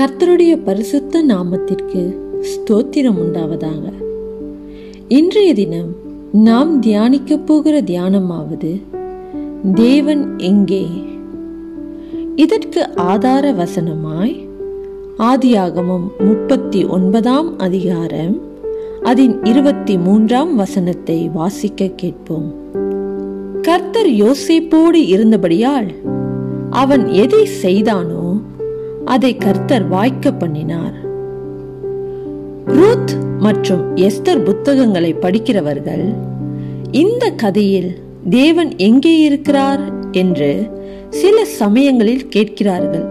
கர்த்தருடைய பரிசுத்த நாமத்திற்கு ஸ்தோத்திரம் உண்டாவதாக. இன்றைய தினம் நாம் தியானிக்க போகிற தியானமாவது தேவன் எங்கே? இதற்கு ஆதார வசனமாய் ஆதியாகமம் முப்பத்தி ஒன்பதாம் அதிகாரம் அதன் இருபத்தி மூன்றாம் வசனத்தை வாசிக்க கேட்போம். கர்த்தர் யோசிப்போடு இருந்தபடியால் அவன் எதை செய்தானோ அதை கர்த்தர் வாய்க்க பண்ணினார். ரூத் மற்றும் எஸ்தர் புத்தகங்களை படிக்கிறவர்கள் இந்த கதையில் தேவன் எங்கே இருக்கிறார் என்று சில சமயங்களில் கேட்கிறார்கள்.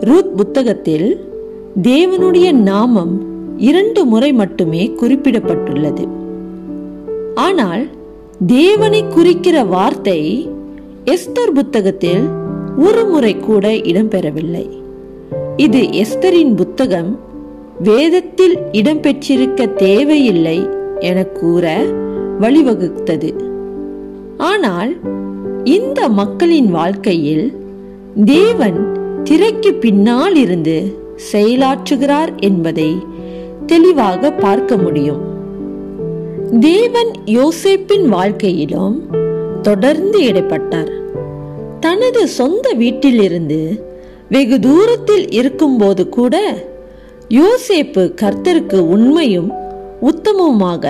ரூத் புத்தகத்தில் தேவனுடைய நாமம் இரண்டு முறை மட்டுமே குறிப்பிடப்பட்டுள்ளது. ஆனால் தேவனை குறிக்கிற வார்த்தை எஸ்தர் புத்தகத்தில் ஒரு முறை கூட இடம்பெறவில்லை. இது எஸ்தரின் புத்தகம் வேதத்தில் இடம்பெற்றிருக்க தேவையில்லை என கூற வழிவகுத்தது. ஆனால் இந்த மக்களின் வாழ்க்கையில் தேவன் திரைக்கு பின்னால் இருந்து செயலாற்றுகிறார் என்பதை தெளிவாக பார்க்க முடியும். தேவன் யோசேப்பின் வாழ்க்கையிலும் தொடர்ந்து இடைப்பட்டார். தனது சொந்த வீட்டிலிருந்து வெகு தூரத்தில் இருக்கும்போது கூட யோசேப்பு கர்த்தருக்கு உண்மையும் உத்தமமாக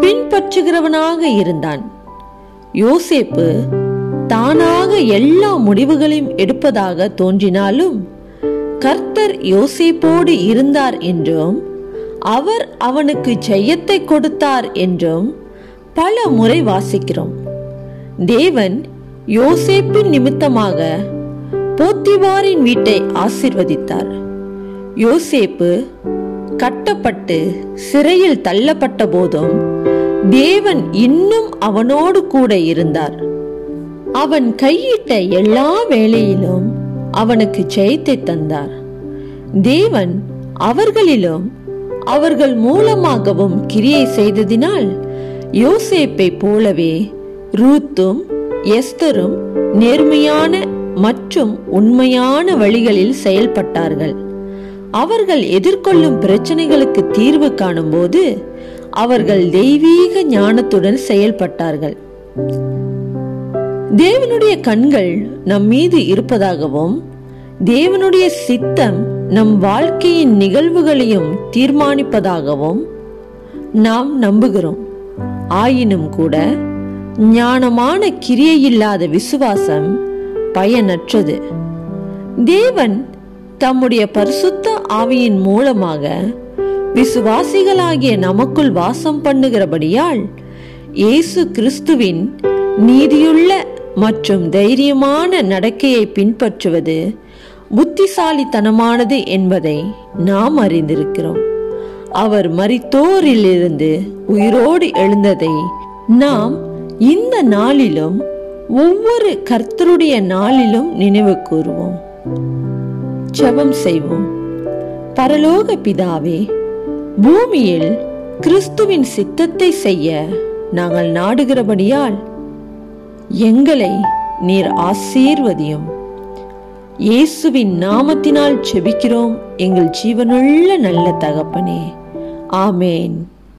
பின்பற்றுகிறவனாக இருந்தான். யோசேப்பு தானாக எல்லா முடிவுகளையும் எடுப்பதாக தோன்றினாலும் கர்த்தர் யோசேப்போடு இருந்தார் என்றும் அவர் அவனுக்கு ஜெயத்தை கொடுத்தார் என்றும் பல முறை வாசிக்கிறோம். தேவன் யோசேப்பின் நிமித்தமாக போத்திவாரின் வீட்டை ஆசிர்வதித்தார். யோசேப்பு கட்டப்பட்டு சிறையில் தள்ளப்பட்ட போதும் தேவன் இன்னும் அவனோடு கூட இருந்தார். அவன் கையிட்ட எல்லா வேளையிலும் அவனுக்கு ஜெயத்தை தந்தார். தேவன் அவர்களிலும் அவர்கள் மூலமாகவும் கிரியை செய்ததினால் யோசேப்பை போலவே ரூத்தும் எஸ்தரும் நேர்மையான மற்றும் உண்மையான வழிகளில் செயல்பட்டார்கள். அவர்கள் எதிர்கொள்ளும் பிரச்சனைகளுக்கு தீர்வு காணும்போது அவர்கள் தெய்வீக ஞானத்துடன் செயல்பட்டார்கள். தேவனுடைய கண்கள் நம் மீது இருப்பதாகவும் தேவனுடைய சித்தம் நம் வாழ்க்கையின் நிகழ்வுகளையும் தீர்மானிப்பதாகவும் நாம் நம்புகிறோம். ஆயினும் கூட ஞானமான கிரியையில்லாத விசுவாசம் பயனற்றது. தேவன் தம்முடைய பரிசுத்த ஆவியின் மூலமாக விசுவாசிகளாகிய நமக்குள் வாசம் பண்ணுகிறபடியால் இயேசு கிறிஸ்துவின் நீதியுள்ள மற்றும் தைரியமான நடக்கையை பின்பற்றுவது புத்திசாலித்தனமானது என்பதை நாம் அறிந்திருக்கிறோம். அவர் மரித்தோரிலிருந்து உயிரோடு எழுந்ததை நாம் இந்த நாளிலும் ஒவ்வொரு கர்த்தருடைய நாளிலும் நினைவு கூறுவோம். ஜபம் செய்வோம். பரலோக பிதாவே பூமியில் கிறிஸ்துவின் சித்தத்தை செய்ய நாங்கள் நாடுகிறபடியால் எங்களை நீர் ஆசீர்வதியும். இயேசுவின் நாமத்தினால் செபிக்கிறோம் எங்கள் ஜீவனுள்ள நல்ல தகப்பனே. ஆமேன்.